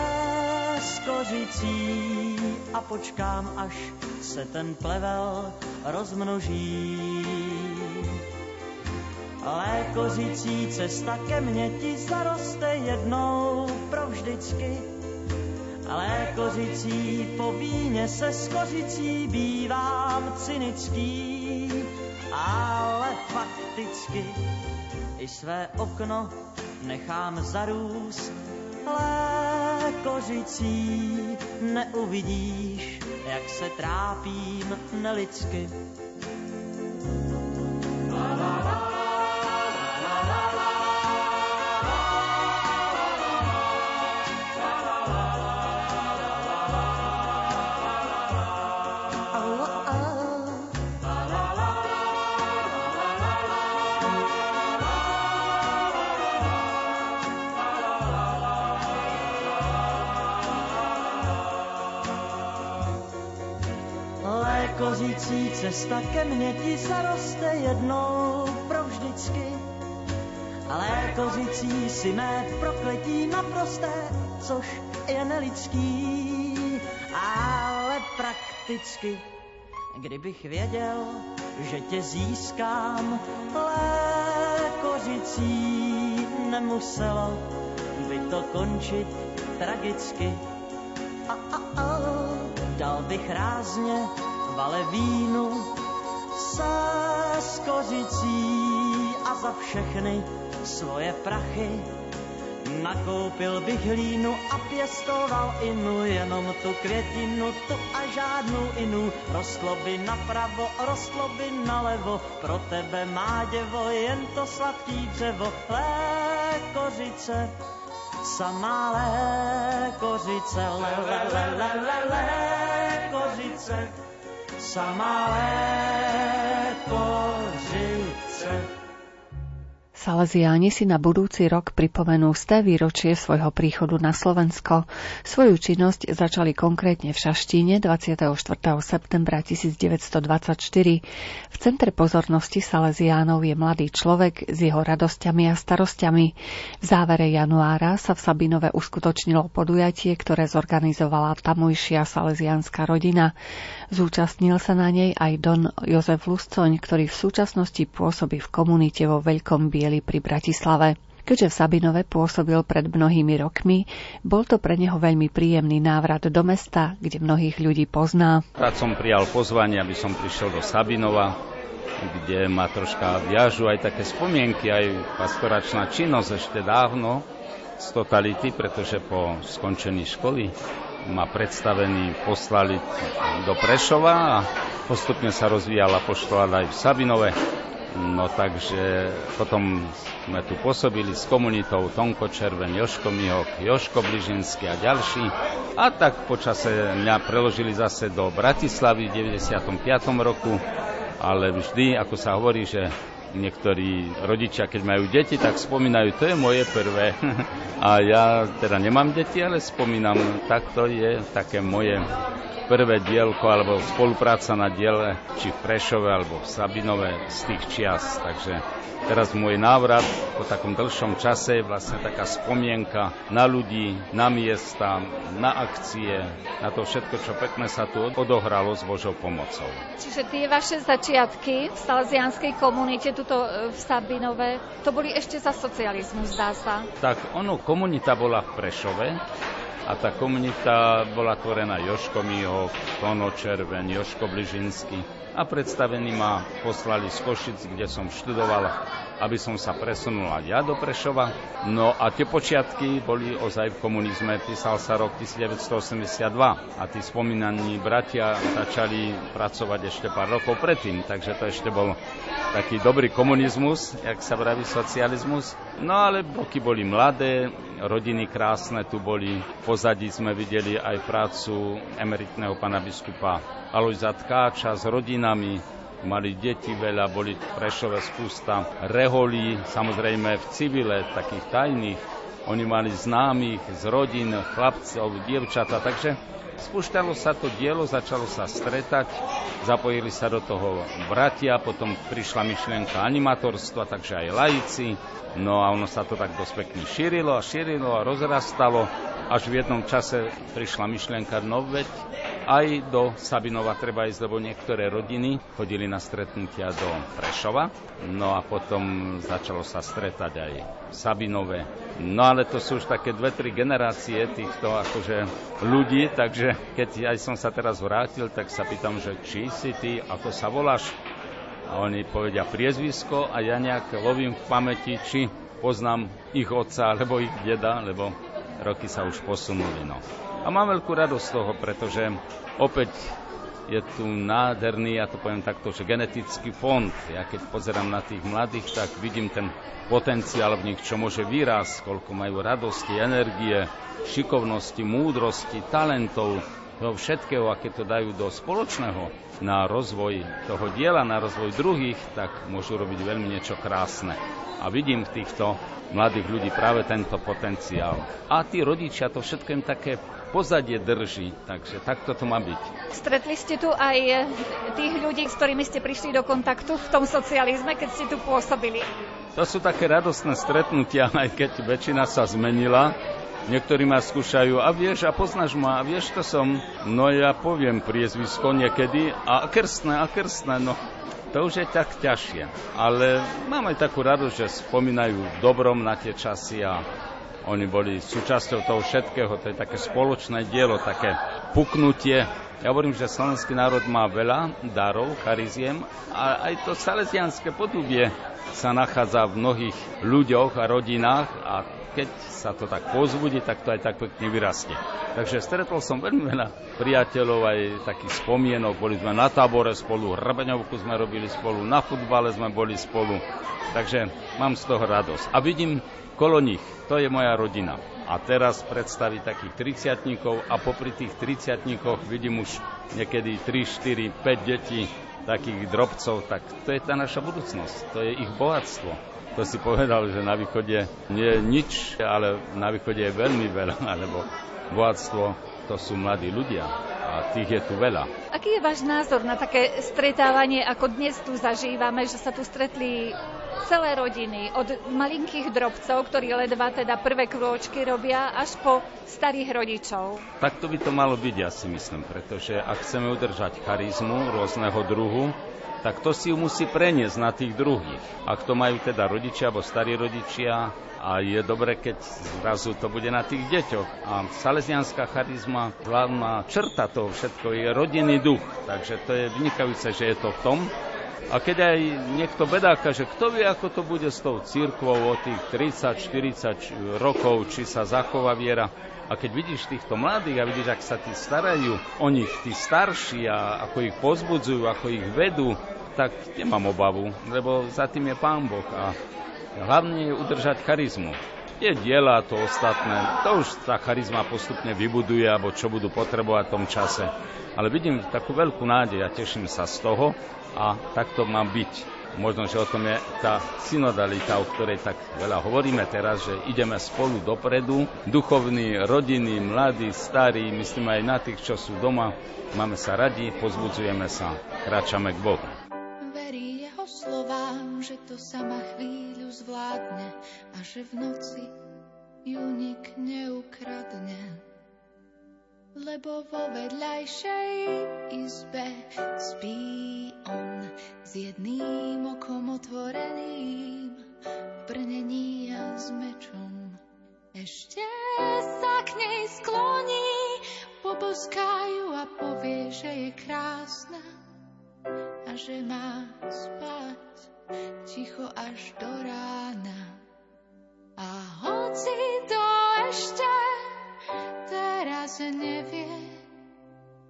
skořicí a počkám, až se ten plevel rozmnoží. Lékořící cesta ke mně ti zaroste jednou provždycky. Lékořící po víně se skořicí bývám cynický, ale fakticky i své okno nechám zarůst lékořicí. Neuvidíš, jak se trápím nelidsky. Cesta ke mně ti zaroste jednou provždycky. Ale kořící si mé prokletí naprosté, což je nelidský, ale prakticky. Kdybych věděl, že tě získám, kořící nemuselo by to končit tragicky. A, a, a, dal bych rázně vale vínu se skořicí a za všechny svoje prachy Nakoupil bych hlínu a pěstoval inu, jenom tu květinu, tu a žádnou inu. Rostlo by napravo, rostlo by nalevo, pro tebe má děvo, jen to sladký dřevo. Lékořice, samá lékořice, le, le, le, le, le, lékořice samá kořice sa malé poz. Salesiáni si na budúci rok pripomenú sté výročie svojho príchodu na Slovensko. Svoju činnosť začali konkrétne v Šaštíne 24. septembra 1924. V centre pozornosti Salesiánov je mladý človek s jeho radosťami a starosťami. V závere januára sa v Sabinove uskutočnilo podujatie, ktoré zorganizovala tamojšia salesiánska rodina. Zúčastnil sa na nej aj Don Jozef Luscoň, ktorý v súčasnosti pôsobí v komunite vo Veľkom Bieli diely pri Bratislave. Keďže v Sabinove pôsobil pred mnohými rokmi, bol to pre neho veľmi príjemný návrat do mesta, kde mnohých ľudí pozná. Rád som prijal pozvanie, aby som prišiel do Sabinova, kde ma troška viažu aj také spomienky, aj pastoračná činnosť ešte dávno z totality, pretože po skončení školy ma predstavený poslali do Prešova a postupne sa rozvíjala poštolát aj v Sabinove. No takže potom sme tu pôsobili s komunitou Tonko Červen, Joško Mihok, Joško Bližinský a ďalší. A tak počase mňa preložili zase do Bratislavy v 95. roku, ale vždy, ako sa hovorí, že niektorí rodičia, keď majú deti, tak spomínajú, to je moje prvé. A ja teda nemám deti, ale spomínam, tak to je také moje prvé dielko alebo spolupráca na diele, či v Prešove alebo v Sabinove z tých čias. Takže teraz môj návrat po takom dlhšom čase vlastne taká spomienka na ľudí, na miesta, na akcie, na to všetko, čo pekné sa tu odohralo s Božou pomocou. Čiže tie vaše začiatky v salesianskej komunite tuto e, v Sabinove, to boli ešte za socializmu, zdá sa. Tak ono, komunita bola v Prešove, a tá komunita bola tvorená Joško Mího, Tono Červen, Joško Bližinsky a predstavení ma poslali z Košic, kde som študoval aby som sa presunul aj ja do Prešova. No a tie počiatky boli ozaj v komunizme, písal sa rok 1982 a tí spomínaní bratia začali pracovať ešte pár rokov predtým, takže to ešte bol taký dobrý komunizmus, jak sa vraví socializmus. No ale roky boli mladé, rodiny krásne tu boli, v pozadí sme videli aj prácu emeritného pana biskupa Alojza Tkáča s rodinami, mali deti veľa, boli v Prešove spústa reholí, samozrejme v civile, takých tajných. Oni mali známych z rodín, chlapcov, dievčata, takže spúšťalo sa to dielo, začalo sa stretať, zapojili sa do toho bratia, potom prišla myšlienka animatorstva, takže aj laici, no a ono sa to tak dosť pekne šírilo a šírilo a rozrastalo, až v jednom čase prišla myšlienka, no veď aj do Sabinova treba ísť, lebo niektoré rodiny chodili na stretnutia do Prešova. No a potom začalo sa stretať aj v Sabinove. No ale to sú už také dve, tri generácie týchto akože ľudí, takže keď aj som sa teraz vrátil, tak sa pýtam, že či si ty, ako sa voláš? A oni povedia priezvisko a ja nejak lovím v pamäti, či poznám ich otca alebo ich deda, lebo roky sa už posunuli. No. A mám veľkú radosť z toho, pretože opäť je tu nádherný, ja to poviem takto, že genetický fond. Ja keď pozerám na tých mladých, tak vidím ten potenciál v nich, čo môže výraz, koľko majú radosti, energie, šikovnosti, múdrosti, talentov, toho všetkého, aké to dajú do spoločného na rozvoj toho diela, na rozvoj druhých, tak môžu robiť veľmi niečo krásne. A vidím v týchto mladých ľudí práve tento potenciál. A tí rodičia to všetko im také pozadie drží, takže takto to má byť. Stretli ste tu aj tých ľudí, s ktorými ste prišli do kontaktu v tom socializme, keď ste tu pôsobili? To sú také radostné stretnutia, aj keď väčšina sa zmenila. Niektorí ma skúšajú, a vieš, a poznáš ma, a vieš, to som. No ja poviem priezvisko niekedy, a krstné, a krstné, no to už je tak ťažšie. Ale mám aj takú radosť, že spomínajú dobrom na tie časy a oni boli súčasťou toho všetkého, to je také spoločné dielo, také puknutie. Ja hovorím, že slovenský národ má veľa darov, chariziem a aj to salesianské podubie sa nachádza v mnohých ľuďoch a rodinách a keď sa to tak pozbudí, tak to aj tak pekne vyrastie. Takže stretol som veľmi veľa priateľov, aj takých spomienok. Boli sme na tábore spolu, hrabeňovku sme robili spolu, na futbale sme boli spolu. Takže mám z toho radosť. A vidím kolo nich, to je moja rodina. A teraz predstaviť takých 30 a popri tých 30 vidím už niekedy 3, 4, 5 detí, takých drobcov, tak to je tá naša budúcnosť, to je ich bohatstvo. To si povedal, že na východe nie je nič, ale na východe je veľmi veľa, alebo bohatstvo to sú mladí ľudia a tých je tu veľa. Aký je váš názor na také stretávanie, ako dnes tu zažívame, že sa tu stretli celé rodiny, od malinkých drobcov, ktorí ledva teda prvé krôčky robia, až po starých rodičov? Tak to by to malo byť, ja si myslím, pretože ak chceme udržať charizmu rôzneho druhu, tak to si musí preniesť na tých druhých. Ak to majú teda rodičia alebo starí rodičia, a je dobre, keď zrazu to bude na tých deťoch. A salesianská charizma, hlavná črta toho všetko je rodinný duch, takže to je vynikajúce, že je to v tom. A keď aj niekto bedáka, že kto vie, ako to bude s tou církvou o tých 30-40 rokov, či sa zachová viera, a keď vidíš týchto mladých a vidíš, ak sa tí starajú o nich, tí starší a ako ich pozbudzujú, ako ich vedú, tak nemám obavu, lebo za tým je Pán Boh a hlavne je udržať charizmu. Je diela to ostatné, to už tá charizma postupne vybuduje, alebo čo budú potrebovať v tom čase. Ale vidím takú veľkú nádej a teším sa z toho a tak to má byť. Možno, že o tom je tá synodalita, o ktorej tak veľa hovoríme teraz, že ideme spolu dopredu, duchovní, rodiny, mladí, starí, myslím aj na tých, čo sú doma, máme sa radi, pozbudzujeme sa, kráčame k Bohu. Verí jeho slovám, že to sama chvíľu zvládne a že v noci ju nik neukradne lebo vo vedľajšej izbe spí on s jedným okom otvoreným v brnení a s mečom. Ešte sa k nej skloní, poboskajú a povie, že je krásna a že má spať ticho až do rána. A hoci to ešte teraz nevie,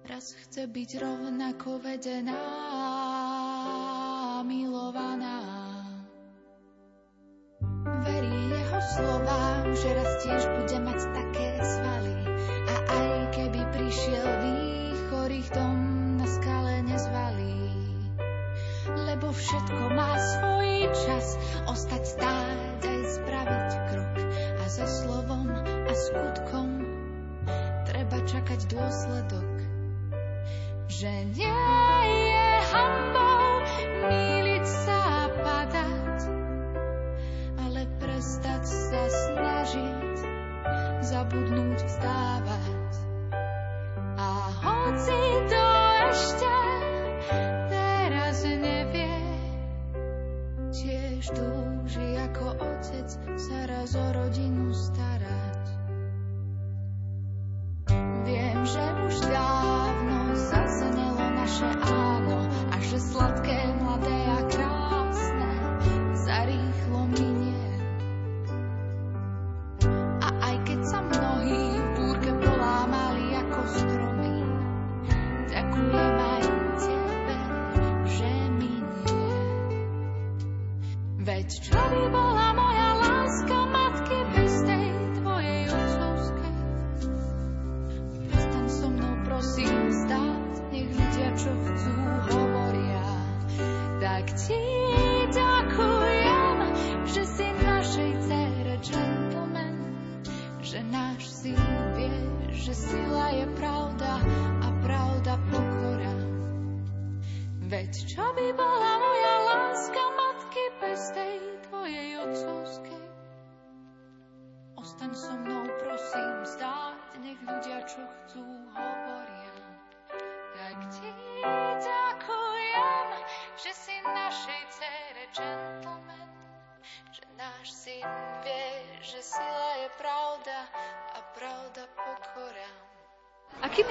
raz chce byť rovnako vedená, milovaná. Verí jeho slovám, že raz tiež bude mať také svaly a aj keby prišiel výchor, ich dom na skale nezvalí. Lebo všetko má svoj čas, ostať stáť aj spraviť krok a za slovom a skutkom treba čakať dôsledok, že nie je hambou míliť sa a padať, ale prestať sa snažiť, zabudnúť vstávať.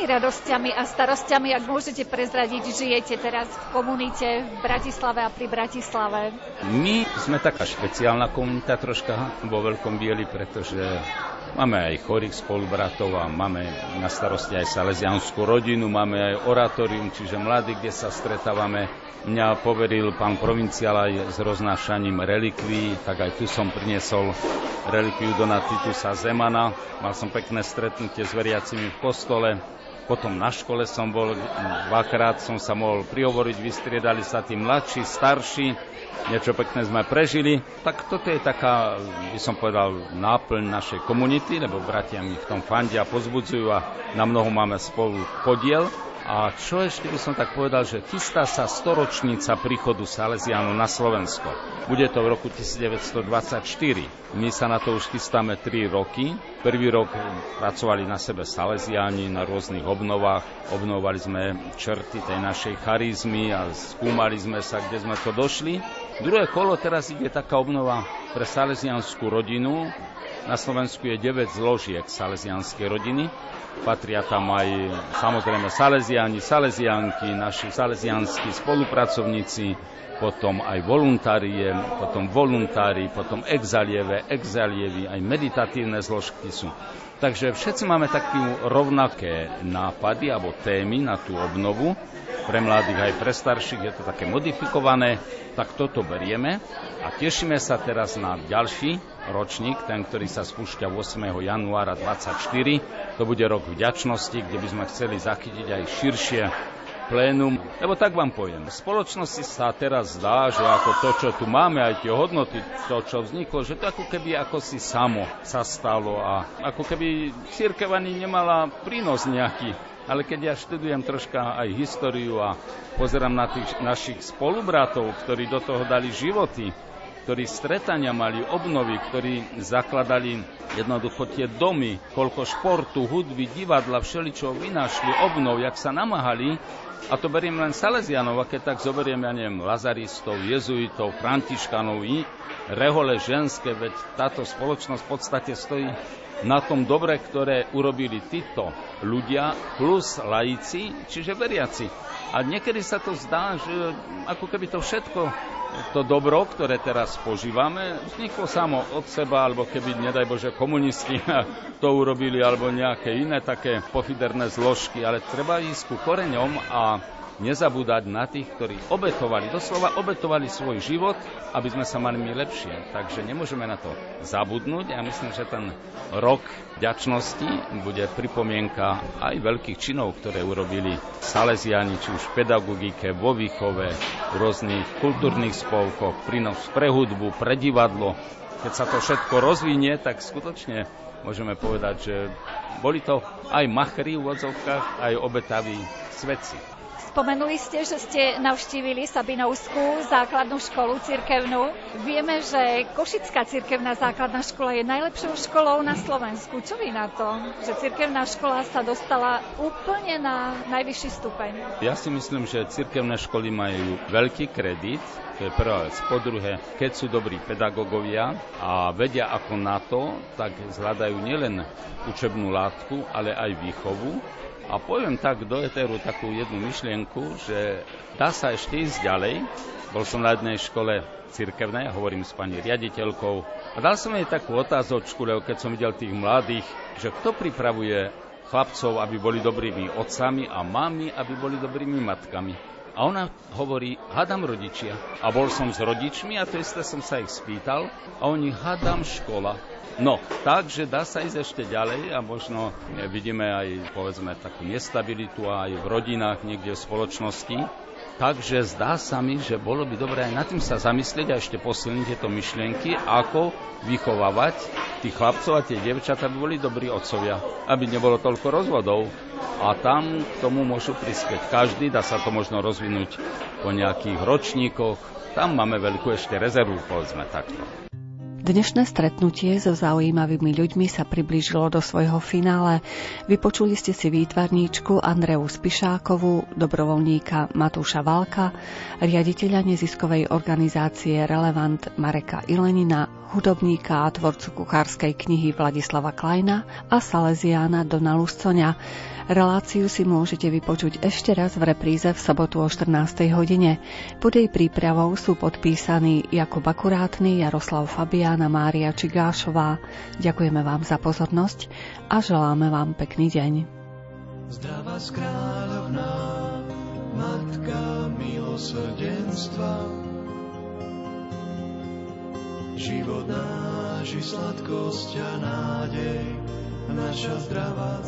Radosťami a starostiami, ak môžete prezradiť, žijete teraz v komunite v Bratislave a pri Bratislave? My sme taká špeciálna komunita troška vo Veľkom Bieli, pretože máme aj chorých spolubratov a máme na starosti aj salesianskú rodinu, máme aj oratórium, čiže mladí, kde sa stretávame. Mňa poveril pán provinciál aj s roznášaním relikví, tak aj tu som priniesol relikviu Dona Titusa Zemana. Mal som pekné stretnutie s veriacimi v kostole. Potom na škole som bol, dvakrát som sa mohol prihovoriť, vystriedali sa tí mladší, starší, niečo pekné sme prežili. Tak toto je taká, by som povedal, náplň našej komunity, lebo bratia mi v tom fandia pozbudzujú a na mnoho máme spolu podiel. A čo ešte by som tak povedal, že chystá sa storočnica príchodu Salesianov na Slovensko. Bude to v roku 1924. My sa na to už chystáme 3 roky. Prvý rok pracovali na sebe Salesiani na rôznych obnovách. Obnovali sme črty tej našej charizmy a skúmali sme sa, kde sme to došli. Druhé kolo teraz ide taká obnova pre salesianskú rodinu. Na Slovensku je 9 zložiek salesianskej rodiny Patria tam aj samozrejme Salesiani, Salesianky, naši salesianskí spolupracovníci, potom aj voluntárie, potom voluntári, potom exalieve, exalievy, aj meditatívne zložky sú. Takže všetci máme také rovnaké nápady alebo témy na tú obnovu. Pre mladých aj pre starších je to také modifikované, tak toto berieme a tešíme sa teraz na ďalší ročník, ten, ktorý sa spúšťa 8. januára 24. To bude rok vďačnosti, kde by sme chceli zachytiť aj širšie plénum. Lebo tak vám poviem, v spoločnosti sa teraz zdá, že ako to, čo tu máme, aj tie hodnoty, to, čo vzniklo, že to ako keby ako si samo sa stalo a ako keby církev ani nemala prínos nejaký. Ale keď ja študujem troška aj históriu a pozerám na tých našich spolubratov, ktorí do toho dali životy, ktorí stretania mali, obnovy, ktorí zakladali jednoducho tie domy, koľko športu, hudby, divadla, všeličo vynašli, obnov, jak sa namáhali, a to beriem len Salesianov, a keď tak zoberiem, ja neviem, Lazaristov, Jezuitov, Františkanov i rehole ženské, veď táto spoločnosť v podstate stojí na tom dobre, ktoré urobili títo ľudia, plus laici, čiže veriaci. A niekedy sa to zdá, že ako keby to všetko to dobro, ktoré teraz požívame, vzniklo samo od seba, alebo keby, nedaj Bože, komunisti to urobili, alebo nejaké iné také pofiderné zložky, ale treba ísť ku koreňom a nezabúdať na tých, ktorí obetovali, doslova obetovali svoj život, aby sme sa mali my lepšie. Takže nemôžeme na to zabudnúť. Ja myslím, že ten rok ďačnosti bude pripomienka aj veľkých činov, ktoré urobili Salesiani, či už v pedagogike, vo výchove, v rôznych kultúrnych spolkoch, prínos pre hudbu, pre divadlo. Keď sa to všetko rozvinie, tak skutočne môžeme povedať, že boli to aj machri v odzovkách, aj obetaví svedci. Spomenuli ste, že ste navštívili Sabinovskú základnú školu cirkevnú. Vieme, že Košická cirkevná základná škola je najlepšou školou na Slovensku. Čo vy na to, že cirkevná škola sa dostala úplne na najvyšší stupeň? Ja si myslím, že cirkevné školy majú veľký kredit, to je prvá vec. Po druhé, keď sú dobrí pedagógovia a vedia ako na to, tak zhľadajú nielen učebnú látku, ale aj výchovu a poviem tak do eteru takú jednu myšlienku, že dá sa ešte ísť ďalej. Bol som na jednej škole cirkevnej, hovorím s pani riaditeľkou, a dal som jej takú otázočku, lebo keď som videl tých mladých, že kto pripravuje chlapcov, aby boli dobrými otcami a mami, aby boli dobrými matkami. A ona hovorí, hadám rodičia. A bol som s rodičmi a to isté som sa ich spýtal a oni, hadám škola. No, takže dá sa ísť ešte ďalej a možno vidíme aj, povedzme, takú nestabilitu aj v rodinách, niekde v spoločnosti. Takže zdá sa mi, že bolo by dobré aj nad tým sa zamyslieť a ešte posilniť tieto myšlienky, ako vychovávať tých chlapcov a tie devčatá, aby boli dobrí otcovia, aby nebolo toľko rozvodov. A tam k tomu môžu prispieť každý, dá sa to možno rozvinúť po nejakých ročníkoch. Tam máme veľkú ešte rezervu, povedzme takto. Dnešné stretnutie so zaujímavými ľuďmi sa priblížilo do svojho finále. Vypočuli ste si výtvarníčku Andreu Spišákovú, dobrovoľníka Matúša Valka, riaditeľa neziskovej organizácie Relevant Mareka Ilenina, hudobníka a tvorcu kuchárskej knihy Vladislava Klajna a Salesiána Dona Luscoňa. Reláciu si môžete vypočuť ešte raz v repríze v sobotu o 14. hodine. Pod jej prípravou sú podpísaní Jakub Akurátny, Jaroslav Fabián a Mária Čigášová. Ďakujeme vám za pozornosť a želáme vám pekný deň. Zdravá skráľovná, matka milosrdenstva, život náš sladkosť a nádej, naša zdravá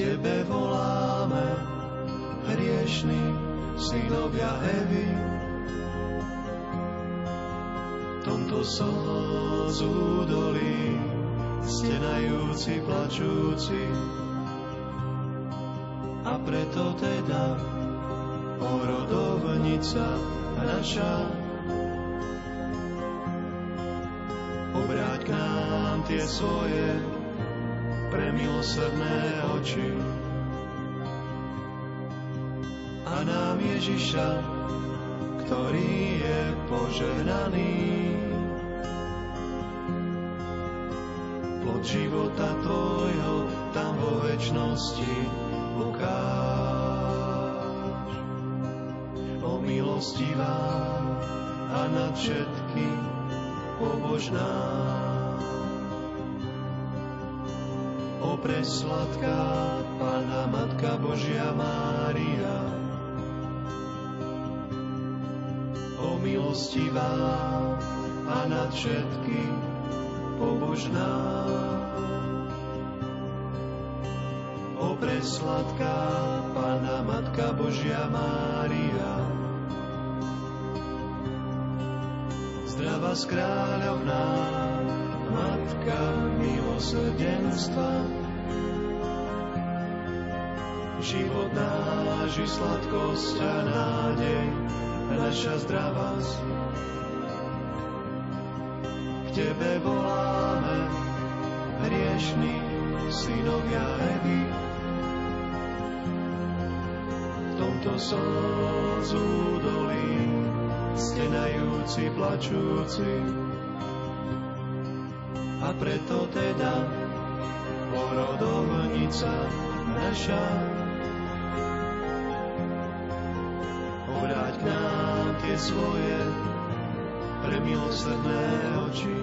Tebe voláme, hriešný synovia Evy. Tomto slzu dolí, stenajúci, plačúci. A preto teda porodovnica naša obráť k nám tie svoje pre milosrdné oči. A nám Ježiša, ktorý je požehnaný, plod života tvojho tam vo väčšnosti ukáž. O milostivá a nad všetky pobožná. Presladká Pána Matka Božia Mária. O milostivá a nad všetky pobožná. O o presladká Pana Matka Božia Mária. Zdrava z kráľovná, Matka milosrdenstva, život náš i sladkosť a nádej, naša zdravosť. K Tebe voláme, hriešní synovia Evy. V tomto slzu dolí, stenajúci, plačúci. A preto teda porodovnica naša. Obráť nám tie svoje premilosrdné oči